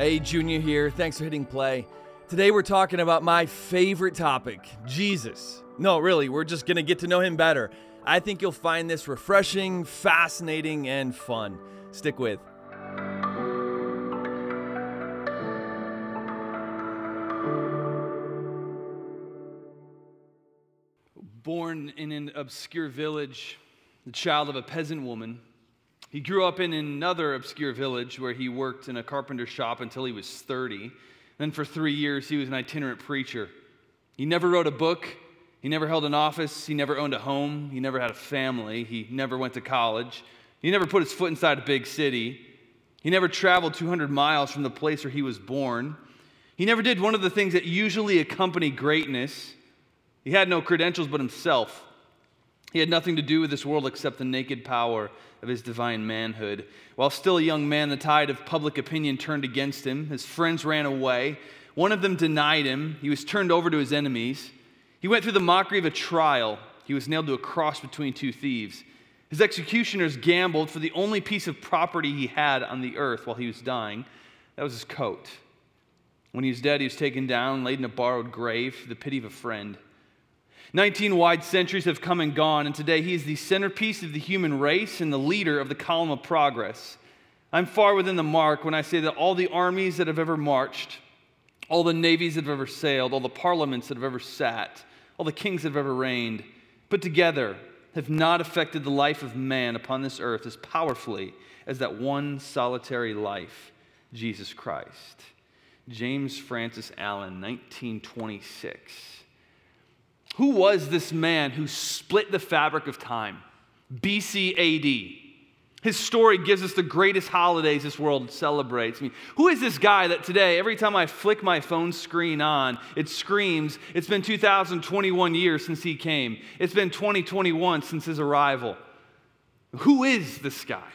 Hey, Junior here. Thanks for hitting play. Today we're talking about my favorite topic Jesus. No, really, we're just going to get to know him better. I think you'll find this refreshing, fascinating, and fun. Stick with. Born in an obscure village, the child of a peasant woman, he grew up in another obscure village where he worked in a carpenter shop until he was 30. Then, for three years, he was an itinerant preacher. He never wrote a book, he never held an office, he never owned a home, he never had a family, he never went to college, he never put his foot inside a big city, he never traveled 200 miles from the place where he was born. He never did one of the things that usually accompany greatness. He had no credentials but himself. He had nothing to do with this world except the naked power of his divine manhood. While still a young man, the tide of public opinion turned against him. His friends ran away. One of them denied him. He was turned over to his enemies. He went through the mockery of a trial. He was nailed to a cross between two thieves. His executioners gambled for the only piece of property he had on the earth while he was dying. That was his coat. When he was dead, he was taken down, and laid in a borrowed grave, for the pity of a friend. 19 wide centuries have come and gone, and today he is the centerpiece of the human race and the leader of the column of progress. I'm far within the mark when I say that all the armies that have ever marched, all the navies that have ever sailed, all the parliaments that have ever sat, all the kings that have ever reigned, put together, have not affected the life of man upon this earth as powerfully as that one solitary life, Jesus Christ. James Francis Allen, 1926. Who was this man who split the fabric of time? BC AD. His story gives us the greatest holidays this world celebrates. I mean, who is this guy that today, every time I flick my phone screen on, it screams, it's been 2021 years since he came. It's been 2021 since his arrival. Who is this guy?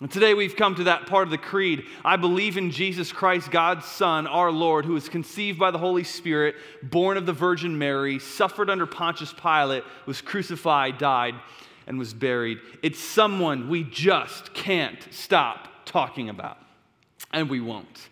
And today we've come to that part of the creed. I believe in Jesus Christ, God's Son, our Lord, who was conceived by the Holy Spirit, born of the Virgin Mary, suffered under Pontius Pilate, was crucified, died, and was buried. It's someone we just can't stop talking about, and we won't.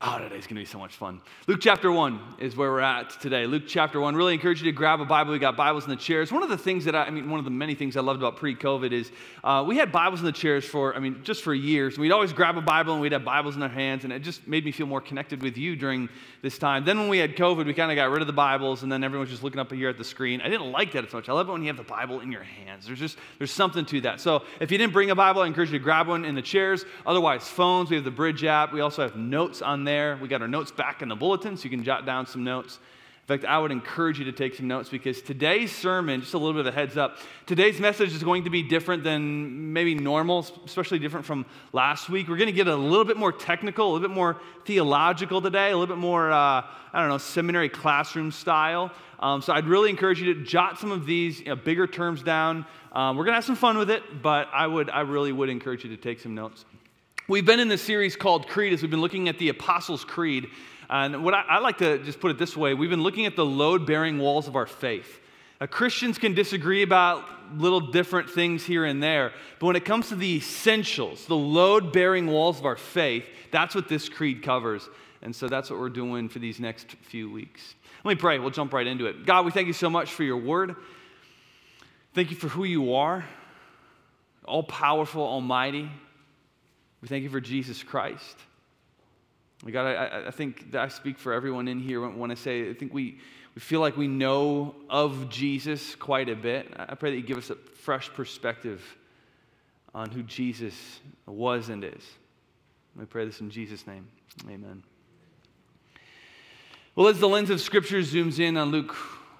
Oh, today's going to be so much fun. Luke chapter 1 is where we're at today. Luke chapter 1. Really encourage you to grab a Bible. We got Bibles in the chairs. One of the things that I, I mean, one of the many things I loved about pre COVID is uh, we had Bibles in the chairs for, I mean, just for years. We'd always grab a Bible and we'd have Bibles in our hands, and it just made me feel more connected with you during this time. Then when we had COVID, we kind of got rid of the Bibles, and then everyone's just looking up here at the screen. I didn't like that as much. I love it when you have the Bible in your hands. There's just, there's something to that. So if you didn't bring a Bible, I encourage you to grab one in the chairs. Otherwise, phones. We have the Bridge app. We also have notes on there. We got our notes back in the bulletin so you can jot down some notes. In fact, I would encourage you to take some notes because today's sermon, just a little bit of a heads up, today's message is going to be different than maybe normal, especially different from last week. We're going to get a little bit more technical, a little bit more theological today, a little bit more, uh, I don't know, seminary classroom style. Um, so I'd really encourage you to jot some of these you know, bigger terms down. Um, we're going to have some fun with it, but I, would, I really would encourage you to take some notes. We've been in this series called Creed as we've been looking at the Apostles' Creed. And what I, I like to just put it this way we've been looking at the load bearing walls of our faith. Uh, Christians can disagree about little different things here and there, but when it comes to the essentials, the load bearing walls of our faith, that's what this creed covers. And so that's what we're doing for these next few weeks. Let me pray. We'll jump right into it. God, we thank you so much for your word. Thank you for who you are, all powerful, almighty. We thank you for Jesus Christ. God, I, I think that I speak for everyone in here when I say I think we, we feel like we know of Jesus quite a bit. I pray that you give us a fresh perspective on who Jesus was and is. We pray this in Jesus' name. Amen. Well, as the lens of Scripture zooms in on Luke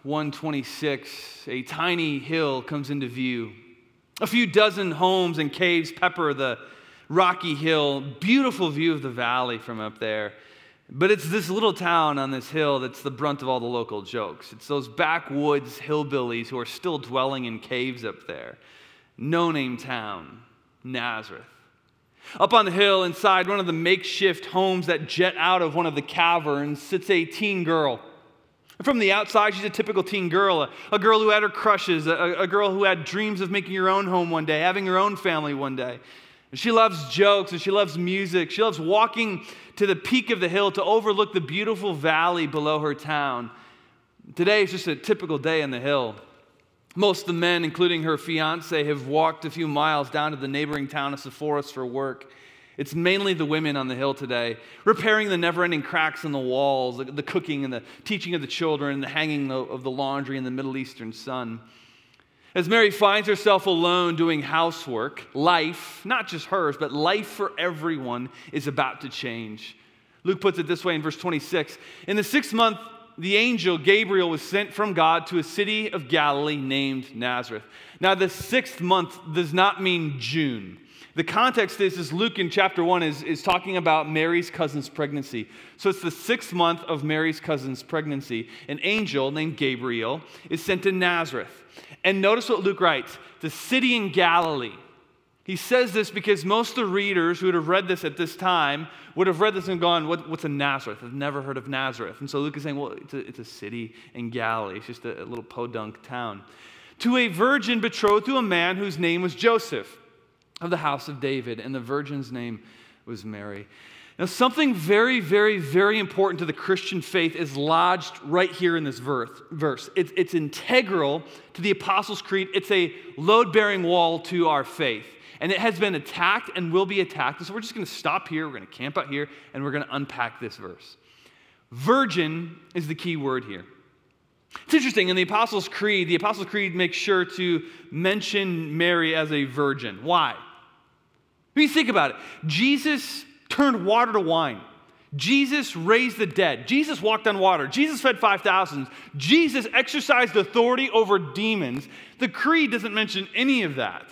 126, a tiny hill comes into view. A few dozen homes and caves pepper the rocky hill, beautiful view of the valley from up there. But it's this little town on this hill that's the brunt of all the local jokes. It's those backwoods hillbillies who are still dwelling in caves up there. No name town, Nazareth. Up on the hill, inside one of the makeshift homes that jet out of one of the caverns, sits a teen girl. From the outside, she's a typical teen girl, a, a girl who had her crushes, a, a girl who had dreams of making her own home one day, having her own family one day. She loves jokes and she loves music. She loves walking to the peak of the hill to overlook the beautiful valley below her town. Today is just a typical day in the hill. Most of the men, including her fiance, have walked a few miles down to the neighboring town of Sepphoris for work. It's mainly the women on the hill today, repairing the never ending cracks in the walls, the, cooking and the teaching of the children, the hanging of the laundry in the Middle Eastern sun. As Mary finds herself alone doing housework, life, not just hers, but life for everyone, is about to change. Luke puts it this way in verse 26 In the sixth month, the angel Gabriel was sent from God to a city of Galilee named Nazareth. Now, the sixth month does not mean June. The context is, is Luke in chapter 1 is, is talking about Mary's cousin's pregnancy. So it's the sixth month of Mary's cousin's pregnancy. An angel named Gabriel is sent to Nazareth. And notice what Luke writes the city in Galilee. He says this because most of the readers who would have read this at this time would have read this and gone, what, What's a Nazareth? I've never heard of Nazareth. And so Luke is saying, Well, it's a, it's a city in Galilee, it's just a, a little podunk town. To a virgin betrothed to a man whose name was Joseph of the house of David, and the virgin's name was Mary. Now, something very, very, very important to the Christian faith is lodged right here in this verse. It's, it's integral to the Apostles' Creed, it's a load bearing wall to our faith. And it has been attacked and will be attacked. so we're just going to stop here, we're going to camp out here, and we're going to unpack this verse. Virgin is the key word here. It's interesting, in the Apostles' Creed, the Apostles' Creed makes sure to mention Mary as a virgin. Why? When you think about it, Jesus turned water to wine. Jesus raised the dead. Jesus walked on water. Jesus fed 5,000. Jesus exercised authority over demons. The creed doesn't mention any of that.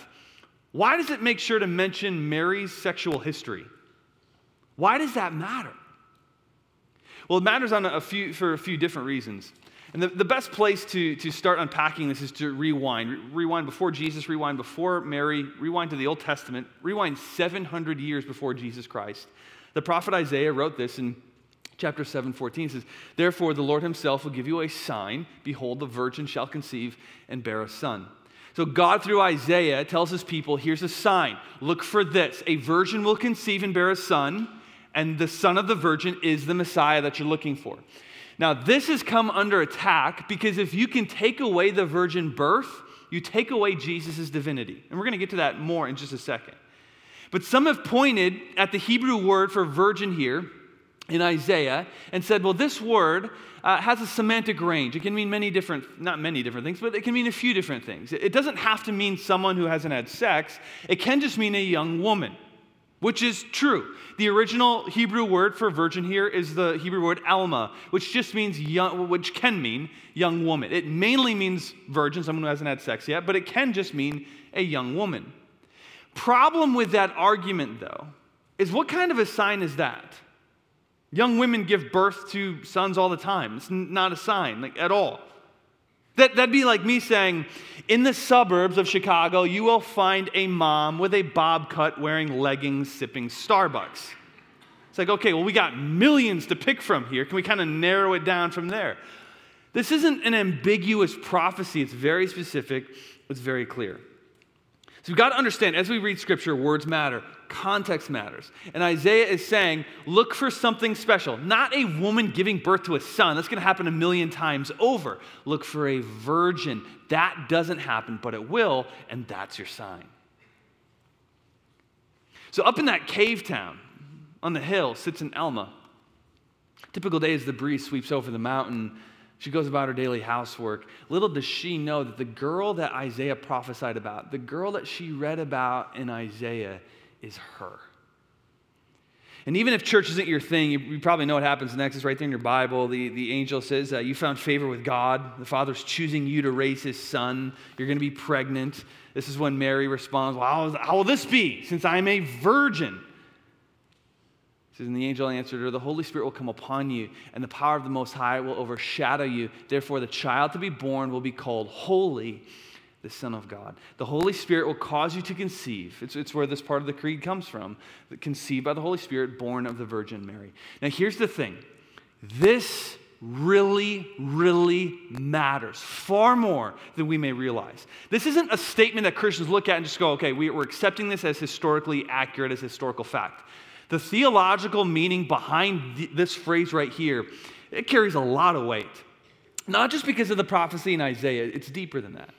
Why does it make sure to mention Mary's sexual history? Why does that matter? Well, it matters on a few, for a few different reasons. And the, the best place to, to start unpacking this is to rewind. Re- rewind before Jesus, rewind before Mary, rewind to the Old Testament, rewind 700 years before Jesus Christ. The prophet Isaiah wrote this in chapter 7 14 says therefore the lord himself will give you a sign. Behold the virgin shall conceive and bear a son. So god through isaiah tells his people here's a sign. Look for this. A virgin will conceive and bear a son and the son of the virgin is the messiah that you're looking for now, this has come under attack because if you can take away the virgin birth, you take away Jesus' divinity. And we're going to get to that more in just a second. But some have pointed at the Hebrew word for virgin here in Isaiah and said, well, this word uh, has a semantic range. It can mean many different, not many different things, but it can mean a few different things. It doesn't have to mean someone who hasn't had sex, it can just mean a young woman which is true. The original Hebrew word for virgin here is the Hebrew word alma, which just means young, which can mean young woman. It mainly means virgin, someone who hasn't had sex yet, but it can just mean a young woman. Problem with that argument, though, is what kind of a sign is that? Young women give birth to sons all the time. It's not a sign, like at all. That, that'd be like me saying, in the suburbs of Chicago, you will find a mom with a bob cut wearing leggings sipping Starbucks. It's like, okay, well, we got millions to pick from here. Can we kind of narrow it down from there? This isn't an ambiguous prophecy, it's very specific, it's very clear. So we've got to understand as we read scripture, words matter, context matters. And Isaiah is saying, look for something special. Not a woman giving birth to a son, that's going to happen a million times over. Look for a virgin. That doesn't happen, but it will, and that's your sign. So, up in that cave town on the hill sits an Alma. Typical day as the breeze sweeps over the mountain she goes about her daily housework. Little does she know that the girl that Isaiah prophesied about, the girl that she read about in Isaiah, is her. And even if church isn't your thing, you, you probably know what happens next. It's right there in your Bible. The, the angel says, uh, You found favor with God. The Father's choosing you to raise his son. You're going to be pregnant. This is when Mary responds, Well, how, will this be since I'm a virgin? says, And the angel answered her, The Holy Spirit will come upon you, and the power of the Most High will overshadow you. Therefore, the child to be born will be called Holy, the Son of God. The Holy Spirit will cause you to conceive. It's, it's where this part of the creed comes from. Conceived by the Holy Spirit, born of the Virgin Mary. Now, here's the thing this really, really matters, far more than we may realize. This isn't a statement that Christians look at and just go, okay, we're accepting this as historically accurate, as historical fact. The theological meaning behind this phrase right here, it carries a lot of weight. Not just because of the prophecy in Isaiah, it's deeper than that.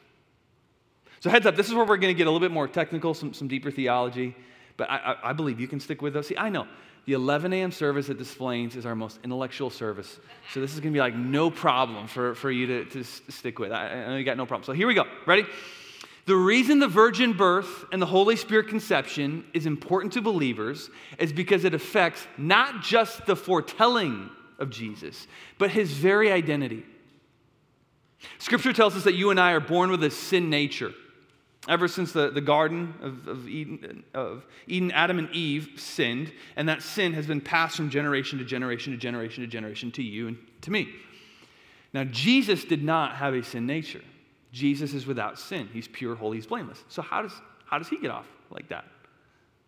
So, heads up, this is where we're going to get a little bit more technical, some, some deeper theology, but I, I, I believe you can stick with us. See, I know the 11 a.m. service at Des Plaines is our most intellectual service. So this is going to be like no problem for, for you to, to stick with. I, I know you got no problem. So here we go. Ready? The reason the virgin birth and the Holy Spirit conception is important to believers is because it affects not just the foretelling of Jesus, but his very identity. Scripture tells us that you and I are born with a sin nature. Ever since the, the Garden of, of, Eden, of Eden, Adam and Eve sinned, and that sin has been passed from generation to generation to generation to generation to you and to me. Now, Jesus did not have a sin nature. Jesus is without sin. He's pure, holy, he's blameless. So, how does, how does he get off like that?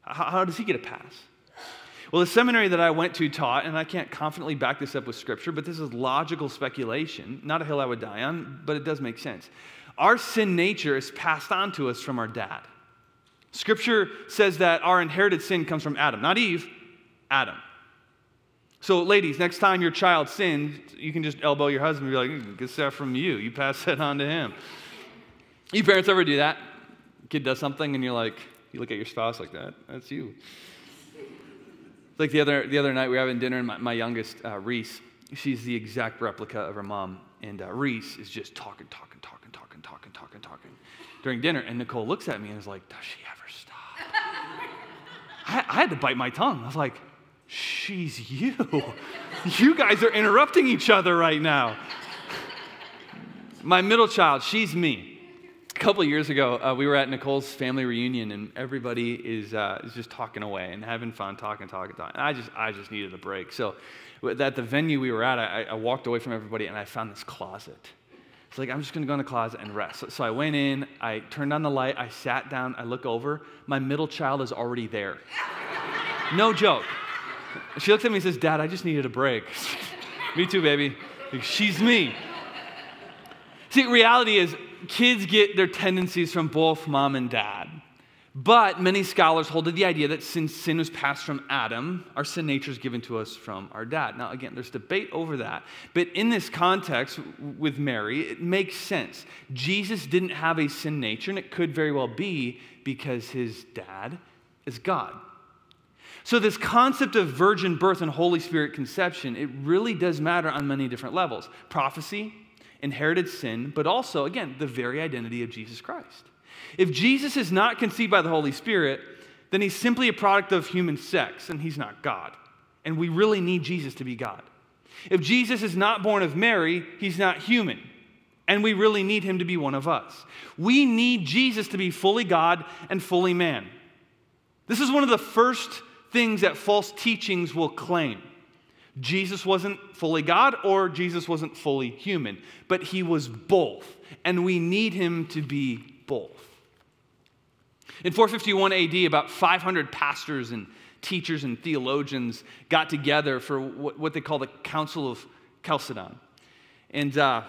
How, how does he get a pass? Well, the seminary that I went to taught, and I can't confidently back this up with scripture, but this is logical speculation, not a hill I would die on, but it does make sense our sin nature is passed on to us from our dad. Scripture says that our inherited sin comes from Adam, not Eve, Adam. So, ladies, next time your child sins, you can just elbow your husband and be like, get that from you. You pass that on to him. You parents ever do that? Kid does something and you're like, you look at your spouse like that. That's you. Like the other, the other night, we were having dinner, and my, my youngest, uh, Reese, she's the exact replica of her mom. And uh, Reese is just talking, talking, talking, talking, talking, talking, during dinner. And Nicole looks at me and is like, Does she ever stop? I, I had to bite my tongue. I was like, She's you. you guys are interrupting each other right now. My middle child, she's me. A couple years ago, uh, we were at Nicole's family reunion, and everybody is, uh, is just talking away and having fun, talking, talking, talking. And I just, I just needed a break. So at the venue we were at, I, I walked away from everybody and I found this closet. It's like, I'm just gonna go in the closet and rest. So, so, I went in, I turned on the light, I sat down, I look over, my middle child is already there. no joke. She looks at me and says, Dad, I just needed a break. me too, baby. Like, She's me. See, reality is, kids get their tendencies from both mom and dad. But many scholars hold to the idea that since sin was passed from Adam, our sin nature is given to us from our dad. Now, again, there's debate over that. But in this context with Mary, it makes sense. Jesus didn't have a sin nature, and it could very well be because his dad is God. So, this concept of virgin birth and Holy Spirit conception, it really does matter on many different levels prophecy, inherited sin, but also, again, the very identity of Jesus Christ. If Jesus is not conceived by the Holy Spirit, then he's simply a product of human sex, and he's not God. And we really need Jesus to be God. If Jesus is not born of Mary, he's not human. And we really need him to be one of us. We need Jesus to be fully God and fully man. This is one of the first things that false teachings will claim. Jesus wasn't fully God or Jesus wasn't fully human, but he was both. And we need him to be. In 451 AD, about 500 pastors and teachers and theologians got together for what they call the Council of Chalcedon. And uh,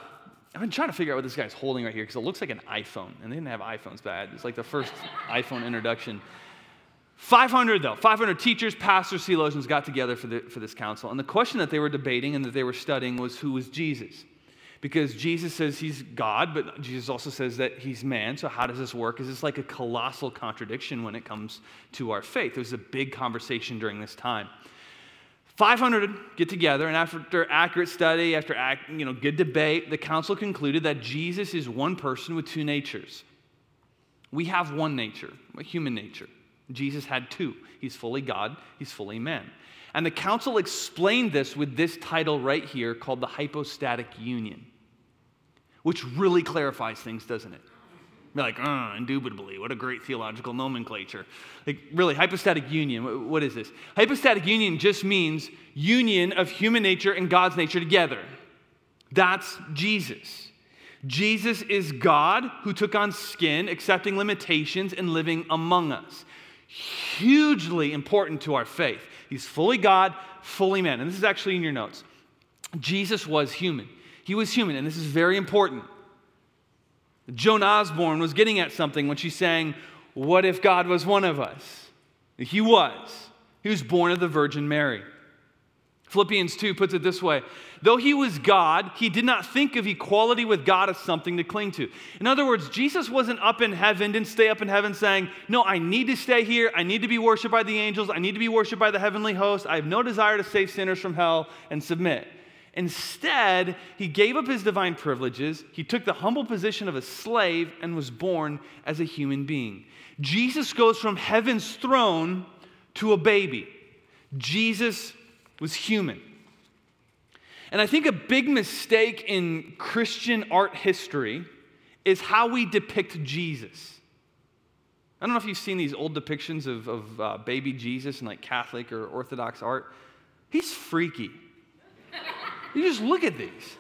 I've been trying to figure out what this guy's holding right here because it looks like an iPhone. And they didn't have iPhones bad. It's like the first iPhone introduction. 500, though, 500 teachers, pastors, theologians got together for, the, for this council. And the question that they were debating and that they were studying was who was Jesus? Because Jesus says he's God, but Jesus also says that he's man. So, how does this work? Is this like a colossal contradiction when it comes to our faith? It was a big conversation during this time. 500 get together, and after accurate study, after you know, good debate, the council concluded that Jesus is one person with two natures. We have one nature, a human nature. Jesus had two. He's fully God, he's fully man. And the council explained this with this title right here called the hypostatic union which really clarifies things, doesn't it? You're like, uh, indubitably, what a great theological nomenclature. Like, really, hypostatic union, what is this? Hypostatic union just means union of human nature and God's nature together. That's Jesus. Jesus is God who took on skin, accepting limitations and living among us. Hugely important to our faith. He's fully God, fully man. And this is actually in your notes. Jesus was human. He was human, and this is very important. Joan Osborne was getting at something when she sang, What if God was one of us? He was. He was born of the Virgin Mary. Philippians 2 puts it this way Though he was God, he did not think of equality with God as something to cling to. In other words, Jesus wasn't up in heaven, didn't stay up in heaven saying, No, I need to stay here. I need to be worshiped by the angels. I need to be worshiped by the heavenly host. I have no desire to save sinners from hell and submit. Instead, he gave up his divine privileges. He took the humble position of a slave and was born as a human being. Jesus goes from heaven's throne to a baby. Jesus was human. And I think a big mistake in Christian art history is how we depict Jesus. I don't know if you've seen these old depictions of, of uh, baby Jesus in like Catholic or Orthodox art. He's freaky. You just look at these.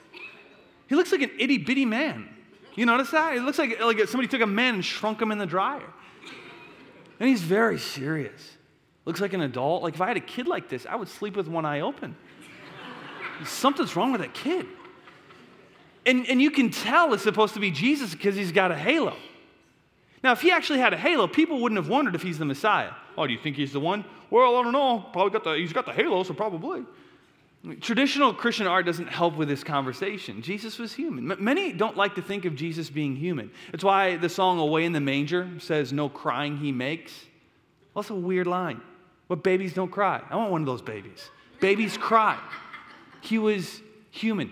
He looks like an itty bitty man. You notice that? It looks like, like somebody took a man and shrunk him in the dryer. And he's very serious. Looks like an adult. Like if I had a kid like this, I would sleep with one eye open. Something's wrong with that kid. And, and you can tell it's supposed to be Jesus because he's got a halo. Now, if he actually had a halo, people wouldn't have wondered if he's the Messiah. Oh, do you think he's the one? Well, I don't know. Probably got the, he's got the halo, so probably. Traditional Christian art doesn't help with this conversation. Jesus was human. Many don't like to think of Jesus being human. That's why the song Away in the Manger says, No crying he makes. Well, that's a weird line. But babies don't cry. I want one of those babies. Babies cry. He was human.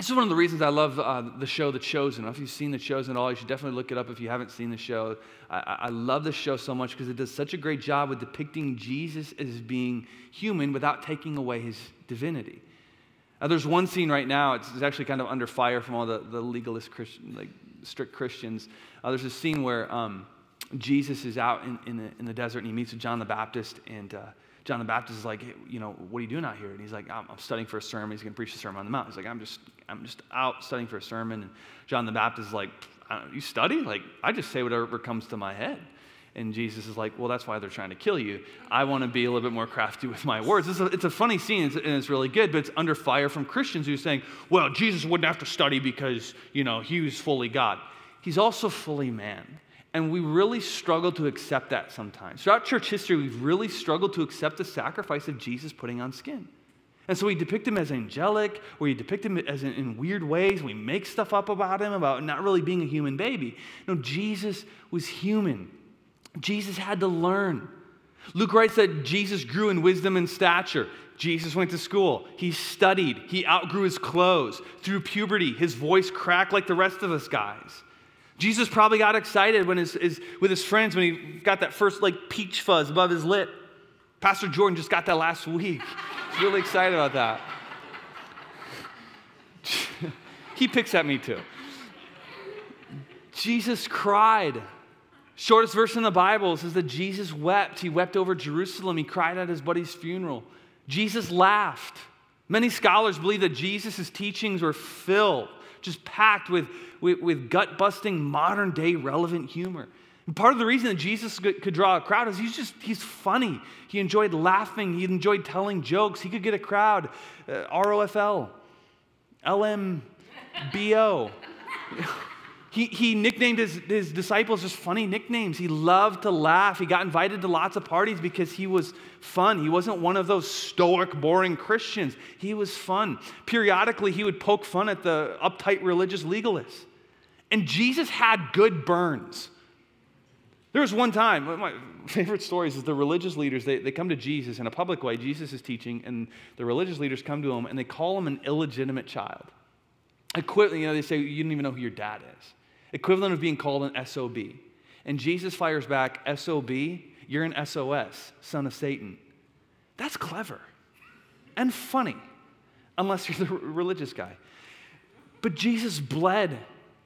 This is one of the reasons I love uh, the show The Chosen. If you've seen The Chosen at all, you should definitely look it up if you haven't seen the show. I, I love the show so much because it does such a great job with depicting Jesus as being human without taking away his divinity. Uh, there's one scene right now, it's, it's, actually kind of under fire from all the, the legalist Christian, like strict Christians. Uh, there's a scene where um, Jesus is out in, in, the, in the desert and he meets with John the Baptist and uh, John the Baptist is like, hey, you know, what are you doing out here? And he's like, I'm, I'm studying for a sermon. He's going to preach the Sermon on the Mount. He's like, I'm just, I'm just out studying for a sermon. And John the Baptist is like, you study? Like, I just say whatever comes to my head. And Jesus is like, well, that's why they're trying to kill you. I want to be a little bit more crafty with my words. It's a, it's a funny scene and it's really good, but it's under fire from Christians who are saying, well, Jesus wouldn't have to study because, you know, he was fully God. He's also fully man. And we really struggle to accept that sometimes. Throughout church history, we've really struggled to accept the sacrifice of Jesus putting on skin. And so we depict him as angelic, or we depict him as in, in, weird ways. We make stuff up about him, about not really being a human baby. No, Jesus was human. Jesus had to learn. Luke writes that Jesus grew in wisdom and stature. Jesus went to school. He studied. He outgrew his clothes. Through puberty, his voice cracked like the rest of us guys. Jesus probably got excited when his, his, with his friends when he got that first like peach fuzz above his lip. Pastor Jordan just got that last week. He's really excited about that. he picks at me too. Jesus cried. Shortest verse in the Bible says that Jesus wept. He wept over Jerusalem. He cried at his buddy's funeral. Jesus laughed. Many scholars believe that Jesus' teachings were filled, just packed with, with, with gut busting, modern day relevant humor. And part of the reason that Jesus could, draw a crowd is he's just, he's funny. He enjoyed laughing, he enjoyed telling jokes. He could get a crowd. Uh. He, he nicknamed his, his disciples just funny nicknames. He loved to laugh. He got invited to lots of parties because he was fun. He wasn't one of those stoic, boring Christians. He was fun. Periodically, he would poke fun at the uptight religious legalists. And Jesus had good burns. There was one time, one of my favorite stories is the religious leaders, they, they come to Jesus in a public way. Jesus is teaching, and the religious leaders come to him and they call him an illegitimate child. Equivalent, you know, they say, You don't even know who your dad is equivalent of being called an SOB. And Jesus fires back, SOB, you're an SOS, son of Satan. That's clever and funny, unless you're the religious guy. But Jesus bled.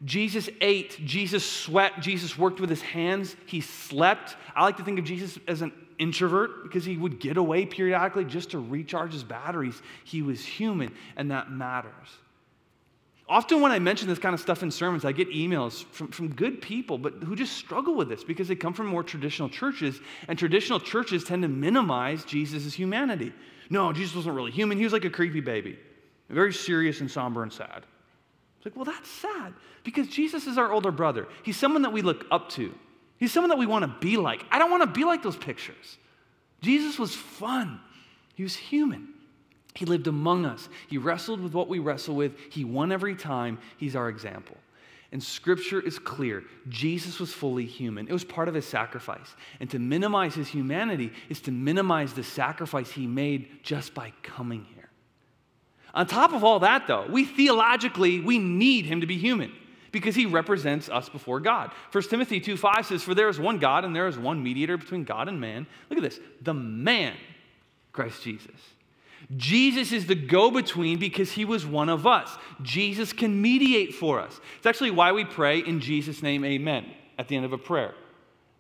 Jesus ate. Jesus sweat. Jesus worked with his hands. He slept. I like to think of Jesus as an introvert because he would get away periodically just to recharge his batteries. He was human, and that matters. Often, when I mention this kind of stuff in sermons, I get emails from, from good people, but who just struggle with this because they come from more traditional churches, and traditional churches tend to minimize Jesus' humanity. No, Jesus wasn't really human. He was like a creepy baby. very serious and somber and sad. It's like, well, that's sad because Jesus is our older brother. He's someone that we look up to, he's someone that we want to be like. I don't want to be like those pictures. Jesus was fun, he was human. He lived among us. He wrestled with what we wrestle with. He won every time. He's our example. And scripture is clear. Jesus was fully human. It was part of his sacrifice. And to minimize his humanity is to minimize the sacrifice he made just by coming here. On top of all that, though, we theologically, we need him to be human because he represents us before God. 1 Timothy 2 5 says, For there is one God and there is one mediator between God and man. Look at this the man, Christ Jesus. Jesus is the go between because he was one of us. Jesus can mediate for us. It's actually why we pray in Jesus' name, amen, at the end of a prayer.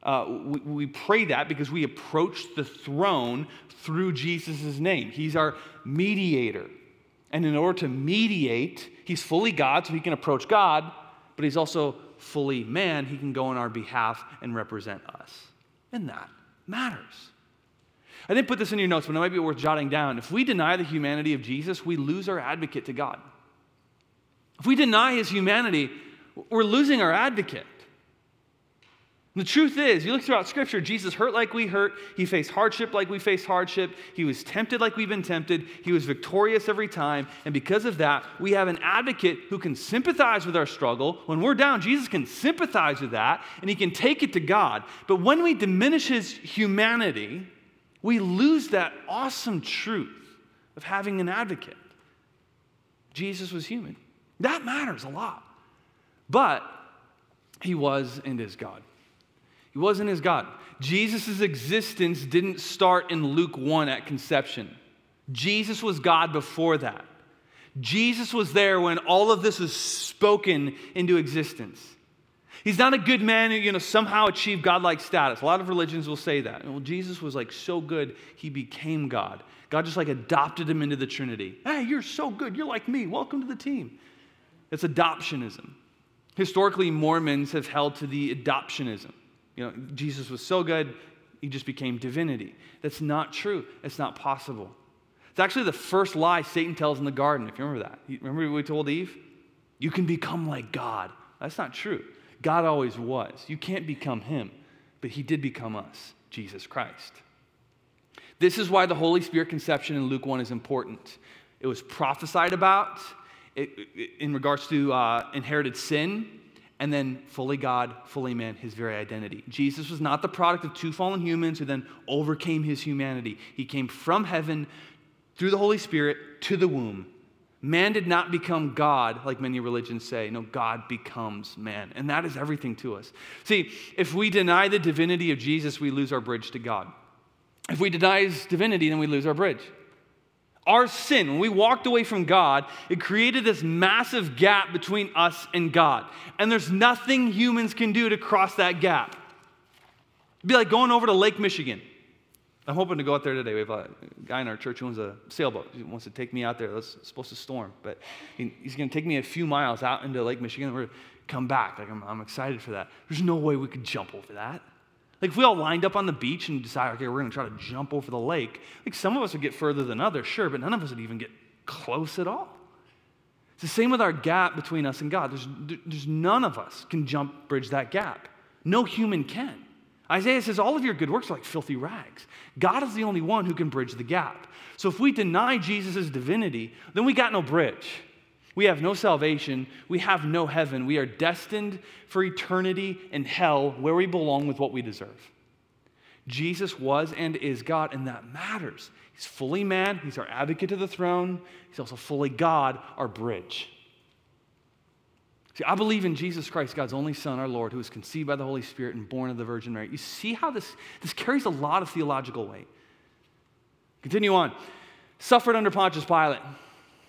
Uh, we, we pray that because we approach the throne through Jesus' name. He's our mediator. And in order to mediate, he's fully God, so he can approach God, but he's also fully man. He can go on our behalf and represent us. And that matters. I didn't put this in your notes, but it might be worth jotting down. If we deny the humanity of Jesus, we lose our advocate to God. If we deny his humanity, we're losing our advocate. And the truth is, you look throughout Scripture, Jesus hurt like we hurt. He faced hardship like we faced hardship. He was tempted like we've been tempted. He was victorious every time. And because of that, we have an advocate who can sympathize with our struggle. When we're down, Jesus can sympathize with that and he can take it to God. But when we diminish his humanity, we lose that awesome truth of having an advocate. Jesus was human. That matters a lot. But he was and is God. He wasn't his God. Jesus' existence didn't start in Luke 1 at conception. Jesus was God before that. Jesus was there when all of this was spoken into existence. He's not a good man who, you know, somehow achieved godlike status. A lot of religions will say that. Well, Jesus was like so good, he became God. God just like adopted him into the Trinity. Hey, you're so good. You're like me. Welcome to the team. It's adoptionism. Historically, Mormons have held to the adoptionism. You know, Jesus was so good, he just became divinity. That's not true. It's not possible. It's actually the first lie Satan tells in the garden, if you remember that. Remember what we told Eve? You can become like God. That's not true. God always was. You can't become him, but he did become us, Jesus Christ. This is why the Holy Spirit conception in Luke 1 is important. It was prophesied about it, in regards to uh, inherited sin, and then fully God, fully man, his very identity. Jesus was not the product of two fallen humans who then overcame his humanity. He came from heaven through the Holy Spirit to the womb. Man did not become God, like many religions say. No, God becomes man. And that is everything to us. See, if we deny the divinity of Jesus, we lose our bridge to God. If we deny his divinity, then we lose our bridge. Our sin, when we walked away from God, it created this massive gap between us and God. And there's nothing humans can do to cross that gap. It'd be like going over to Lake Michigan. I'm hoping to go out there today. We have a guy in our church who owns a sailboat. He wants to take me out there. It's supposed to storm, but he's going to take me a few miles out into Lake Michigan. And we're come back. Like I'm, I'm excited for that. There's no way we could jump over that. Like if we all lined up on the beach and decided, okay, we're going to try to jump over the lake, like some of us would get further than others, sure, but none of us would even get close at all. It's the same with our gap between us and God. There's, there's none of us can jump, bridge that gap. No human can. Isaiah says, All of your good works are like filthy rags. God is the only one who can bridge the gap. So if we deny Jesus' divinity, then we got no bridge. We have no salvation. We have no heaven. We are destined for eternity in hell where we belong with what we deserve. Jesus was and is God, and that matters. He's fully man, he's our advocate to the throne, he's also fully God, our bridge. See, I believe in Jesus Christ, God's only Son, our Lord, who was conceived by the Holy Spirit and born of the Virgin Mary. You see how this, this carries a lot of theological weight. Continue on. Suffered under Pontius Pilate,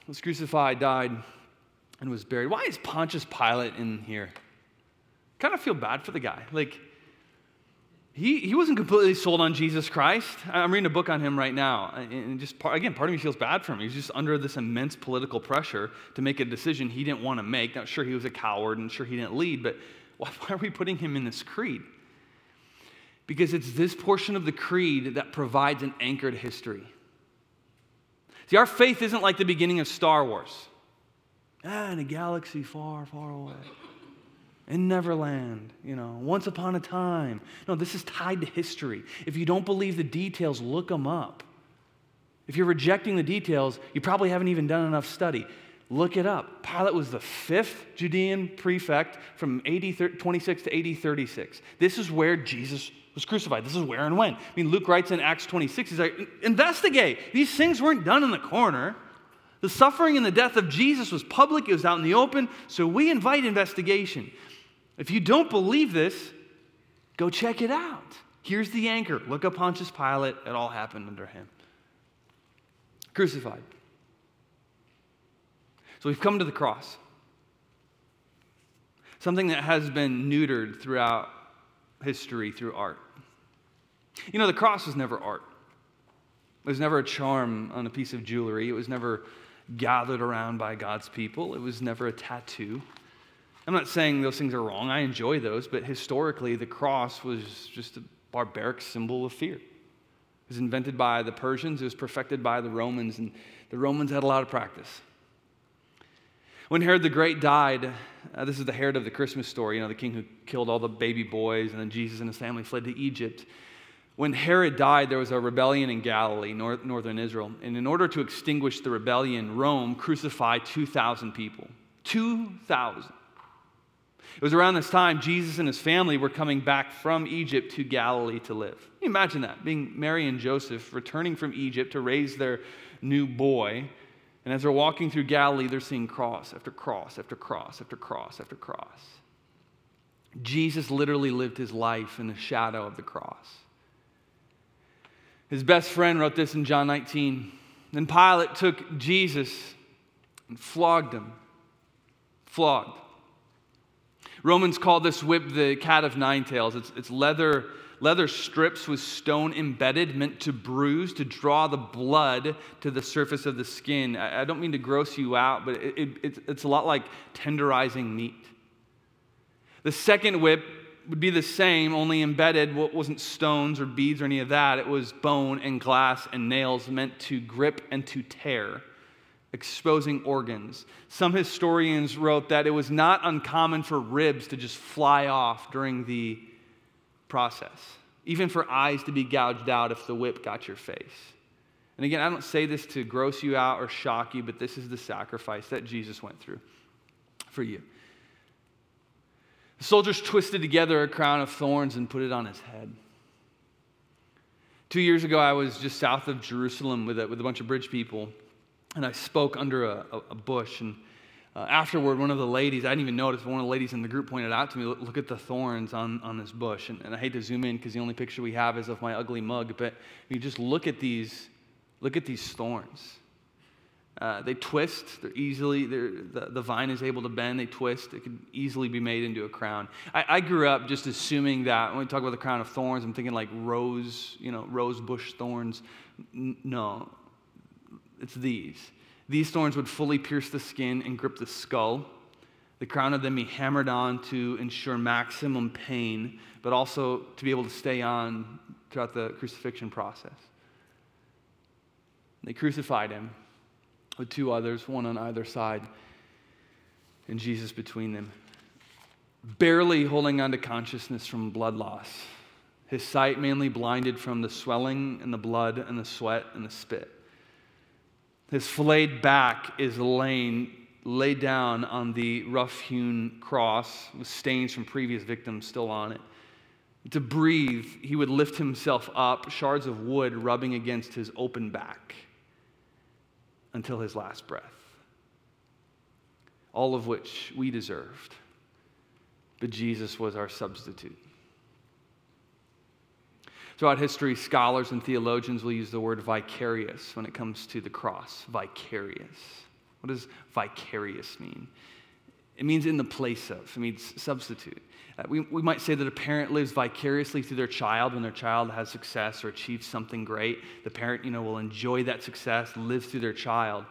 was crucified, died, and was buried. Why is Pontius Pilate in here? Kind of feel bad for the guy. Like, he, he wasn't completely sold on Jesus Christ. I'm reading a book on him right now. And just, again, part of me feels bad for him. He's just under this immense political pressure to make a decision he didn't want to make. Not sure he was a coward and sure he didn't lead, but why, why are we putting him in this creed? Because it's this portion of the creed that provides an anchor to history. See, our faith isn't like the beginning of Star Wars. Ah, in a galaxy far, far away. In Neverland, you know, once upon a time. No, this is tied to history. If you don't believe the details, look them up. If you're rejecting the details, you probably haven't even done enough study. Look it up. Pilate was the fifth Judean prefect from AD 26 to AD 36. This is where Jesus was crucified. This is where and when. I mean, Luke writes in Acts 26, he's like, investigate. These things weren't done in the corner. The suffering and the death of Jesus was public, it was out in the open, so we invite investigation. If you don't believe this, go check it out. Here's the anchor. Look up Pontius Pilate. It all happened under him. Crucified. So we've come to the cross. Something that has been neutered throughout history through art. You know, the cross was never art. It was never a charm on a piece of jewelry. It was never gathered around by God's people. It was never a tattoo. I'm not saying those things are wrong. I enjoy those, but historically, the cross was just a barbaric symbol of fear. It was invented by the Persians, it was perfected by the Romans, and the Romans had a lot of practice. When Herod the Great died, uh, this is the Herod of the Christmas story, you know, the king who killed all the baby boys, and then Jesus and his family fled to Egypt. When Herod died, there was a rebellion in Galilee, north, northern Israel. And in order to extinguish the rebellion, Rome crucified 2,000 people. 2,000. It was around this time Jesus and his family were coming back from Egypt to Galilee to live. Can you imagine that? Being Mary and Joseph returning from Egypt to raise their new boy. And as they're walking through Galilee, they're seeing cross after cross after cross after cross after cross. Jesus literally lived his life in the shadow of the cross. His best friend wrote this in John 19. Then Pilate took Jesus and flogged him. Flogged. Romans call this whip the cat of nine tails. It's, it's leather, leather strips with stone embedded, meant to bruise, to draw the blood to the surface of the skin. I, I don't mean to gross you out, but it, it, it's a lot like tenderizing meat. The second whip would be the same, only embedded what wasn't stones or beads or any of that. It was bone and glass and nails meant to grip and to tear exposing organs. Some historians wrote that it was not uncommon for ribs to just fly off during the process, even for eyes to be gouged out if the whip got your face. And again, I don't say this to gross you out or shock you, but this is the sacrifice that Jesus went through for you. The soldiers twisted together a crown of thorns and put it on his head. Two years ago, I was just south of Jerusalem with a, with a bunch of bridge people and I spoke under a, a bush. And uh, afterward, one of the ladies, I didn't even notice, but one of the ladies in the group pointed out to me, look, look at the thorns on, on this bush. And, and I hate to zoom in because the only picture we have is of my ugly mug, but you just look at these, look at these thorns. Uh, they twist. They're easily, they're, the, the vine is able to bend. They twist. It could easily be made into a crown. I, I, grew up just assuming that when we talk about the crown of thorns, I'm thinking like rose, you know, rose bush thorns. N- no, it's these. These thorns would fully pierce the skin and grip the skull. The crown of them be hammered on to ensure maximum pain, but also to be able to stay on throughout the crucifixion process. They crucified him with two others, one on either side, and Jesus between them, barely holding on to consciousness from blood loss. His sight mainly blinded from the swelling and the blood and the sweat and the spit. His flayed back is laying, laid down on the rough hewn cross with stains from previous victims still on it. To breathe, he would lift himself up, shards of wood rubbing against his open back until his last breath. All of which we deserved. But Jesus was our substitute. Throughout history, scholars and theologians will use the word vicarious when it comes to the cross. Vicarious. What does vicarious mean? It means in the place of, it means substitute. Uh, we, we might say that a parent lives vicariously through their child when their child has success or achieves something great. The parent, you know, will enjoy that success, live through their child.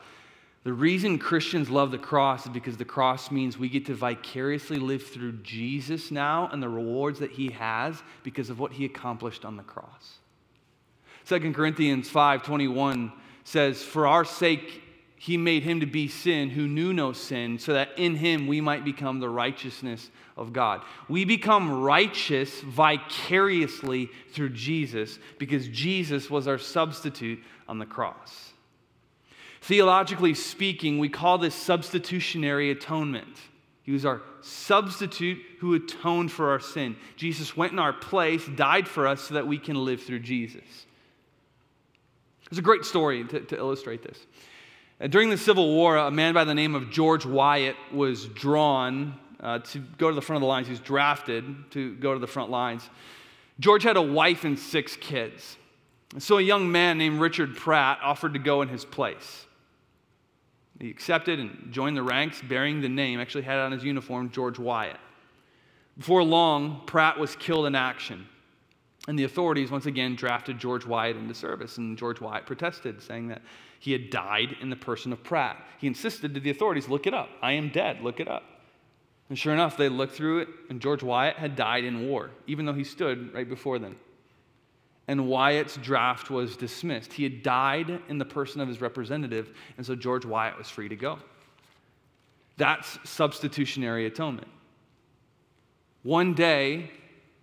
The reason Christians love the cross is because the cross means we get to vicariously live through Jesus now and the rewards that he has because of what he accomplished on the cross. 2 Corinthians 5:21 says, For our sake, he made him to be sin who knew no sin, so that in him we might become the righteousness of God. We become righteous vicariously through Jesus because Jesus was our substitute on the cross. Theologically speaking, we call this substitutionary atonement. He was our substitute who atoned for our sin. Jesus went in our place, died for us so that we can live through Jesus. There's a great story to, to illustrate this. Uh, during the Civil War, a man by the name of George Wyatt was drawn uh, to go to the front of the lines. He was drafted to go to the front lines. George had a wife and six kids. So a young man named Richard Pratt offered to go in his place. He accepted and joined the ranks bearing the name, actually had on his uniform, George Wyatt. Before long, Pratt was killed in action. And the authorities once again drafted George Wyatt into service. And George Wyatt protested, saying that he had died in the person of Pratt. He insisted to the authorities, look it up. I am dead, look it up. And sure enough, they looked through it, and George Wyatt had died in war, even though he stood right before them. And Wyatt's draft was dismissed. He had died in the person of his representative, and so George Wyatt was free to go. That's substitutionary atonement. One day,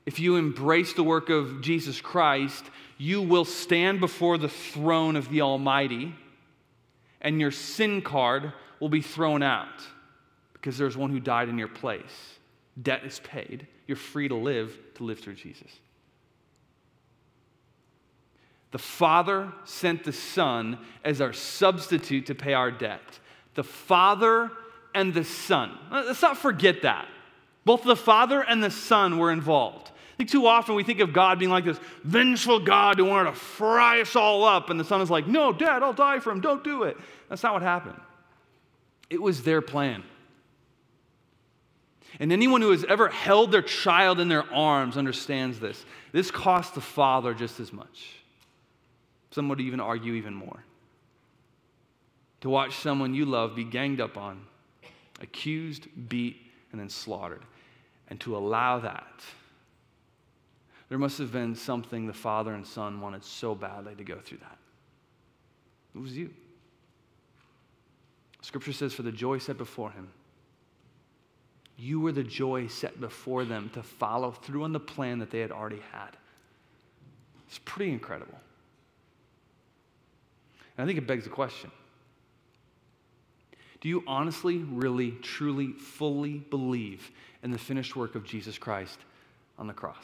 if you embrace the work of Jesus Christ, you will stand before the throne of the Almighty and your sin card will be thrown out because there's one who died in your place. Debt is paid. You're free to live, to live through Jesus. The Father sent the Son as our substitute to pay our debt. The Father and the Son. Let's not forget that. Both the Father and the Son were involved. I think too often we think of God being like this vengeful God who wanted to fry us all up, and the Son is like, No, Dad, I'll die for him. Don't do it. That's not what happened. It was their plan. And anyone who has ever held their child in their arms understands this. This cost the father just as much. Some would even argue even more. To watch someone you love be ganged up on, accused, beat, and then slaughtered. And to allow that there must have been something the father and son wanted so badly to go through that. It was you. Scripture says, For the joy set before him, you were the joy set before them to follow through on the plan that they had already had. It's pretty incredible. And I think it begs the question Do you honestly, really, truly, fully believe in the finished work of Jesus Christ on the cross?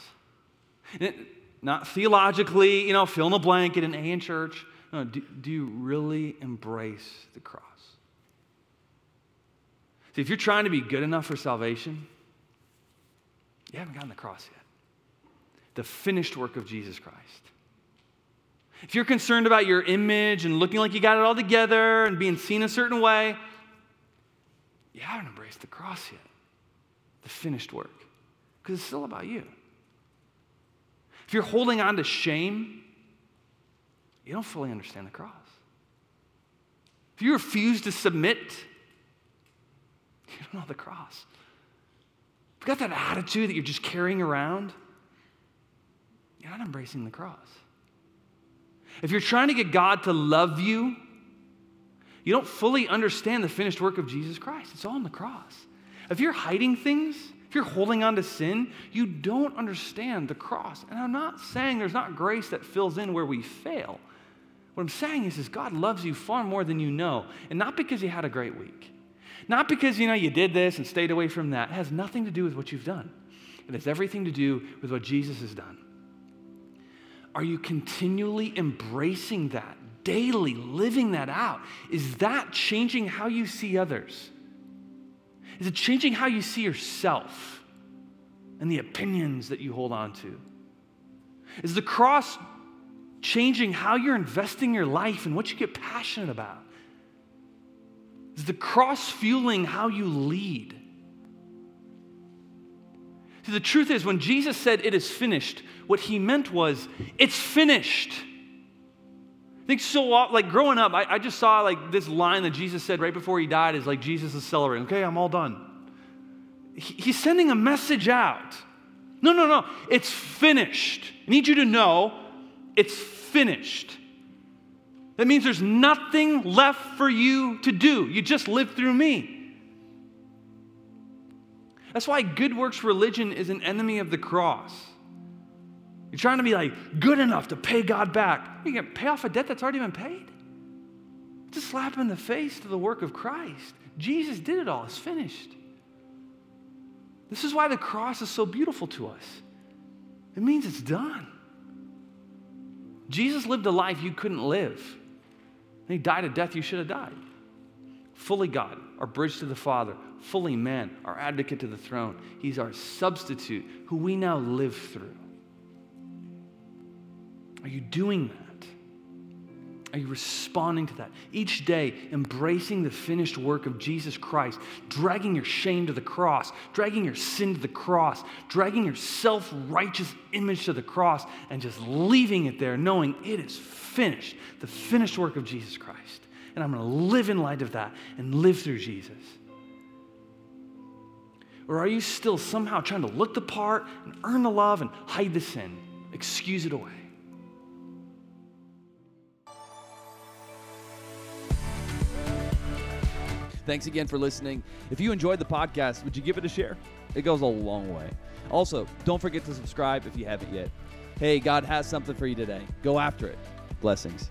not theologically, you know, fill in the blank blanket in A in church. No, do, do you really embrace the cross? See, if you're trying to be good enough for salvation, you haven't gotten the cross yet. The finished work of Jesus Christ. If you're concerned about your image and looking like you got it all together and being seen a certain way, you haven't embraced the cross yet. The finished work. Because it's still about you. If you're holding on to shame, you don't fully understand the cross. If you refuse to submit, you don't know the cross. If you've got that attitude that you're just carrying around, you're not embracing the cross. If you're trying to get God to love you, you don't fully understand the finished work of Jesus Christ. It's all on the cross. If you're hiding things, if you're holding on to sin, you don't understand the cross. And I'm not saying there's not grace that fills in where we fail. What I'm saying is, is God loves you far more than you know. And not because you had a great week. Not because, you know, you did this and stayed away from that. It has nothing to do with what you've done. It has everything to do with what Jesus has done. Are you continually embracing that, daily living that out? Is that changing how you see others? Is it changing how you see yourself and the opinions that you hold on to? Is the cross changing how you're investing your life and what you get passionate about? Is the cross fueling how you lead? See, the truth is, when Jesus said it is finished, what he meant was, it's finished. I think so, like growing up, I, I, just saw like this line that Jesus said right before he died is like, Jesus is celebrating. Okay, I'm all done. He, he's sending a message out. No, no, no. It's finished. I need you to know it's finished. That means there's nothing left for you to do. You just live through me. That's why good works religion is an enemy of the cross. You're trying to be like good enough to pay God back. You can pay off a debt that's already been paid. It's a slap in the face to the work of Christ. Jesus did it all, it's finished. This is why the cross is so beautiful to us. It means it's done. Jesus lived a life you couldn't live. he died a death you should have died. Fully God, our bridge to the Father, fully man, our advocate to the throne. He's our substitute who we now live through. Are you doing that? Are you responding to that? Each day, embracing the finished work of Jesus Christ, dragging your shame to the cross, dragging your sin to the cross, dragging your self righteous image to the cross, and just leaving it there, knowing it is finished, the finished work of Jesus Christ. And I'm going to live in light of that and live through Jesus. Or are you still somehow trying to look the part and earn the love and hide the sin, excuse it away? Thanks again for listening. If you enjoyed the podcast, would you give it a share? It goes a long way. Also, don't forget to subscribe if you haven't yet. Hey, God has something for you today. Go after it. Blessings.